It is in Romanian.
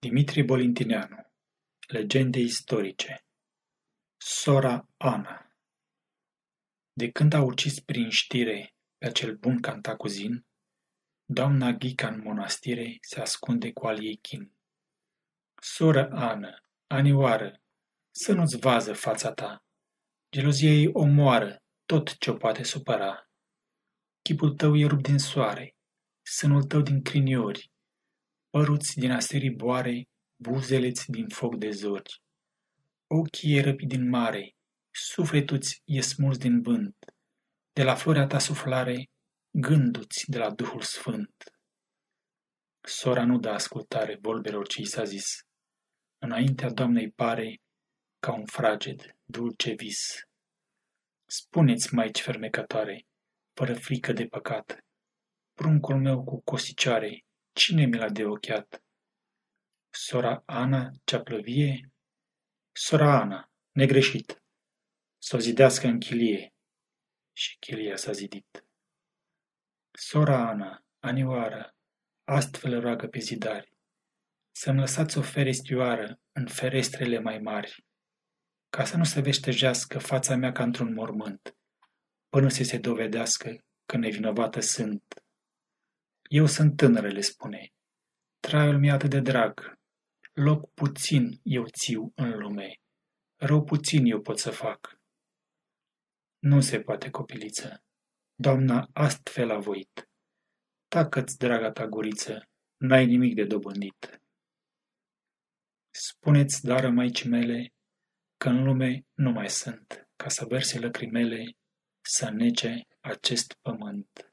Dimitrie Bolintineanu Legende istorice Sora Ana De când a ucis prin știre pe acel bun cantacuzin, doamna Ghica în monastire se ascunde cu al ei chin. Soră Ana, anioară, să nu-ți vază fața ta, gelozia ei omoară tot ce o poate supăra. Chipul tău e rupt din soare, sânul tău din criniori, păruți din asterii boare, buzele-ți din foc de zori. Ochii e răpi din mare, sufletul-ți e smuls din vânt, de la floarea ta suflare, gânduți de la Duhul Sfânt. Sora nu dă ascultare volbelor ce i s-a zis. Înaintea Doamnei pare ca un fraged, dulce vis. Spuneți, maici fermecătoare, fără frică de păcat, pruncul meu cu cosicioare, Cine mi l-a deocheat? Sora Ana cea plăvie? Sora Ana, negreșit, să o zidească în chilie. Și chilia s-a zidit. Sora Ana, anioară, astfel roagă pe zidari, să-mi lăsați o ferestioară în ferestrele mai mari, ca să nu se veștejească fața mea ca într-un mormânt, până să se dovedească că nevinovată sunt. Eu sunt tânără, le spune. Traiul mi atât de drag. Loc puțin eu țiu în lume. Rău puțin eu pot să fac. Nu se poate, copiliță. Doamna astfel a voit. Tacă-ți, draga ta guriță, n-ai nimic de dobândit. Spuneți, dară maicii mele, că în lume nu mai sunt, ca să verse lăcrimele, să nece acest pământ.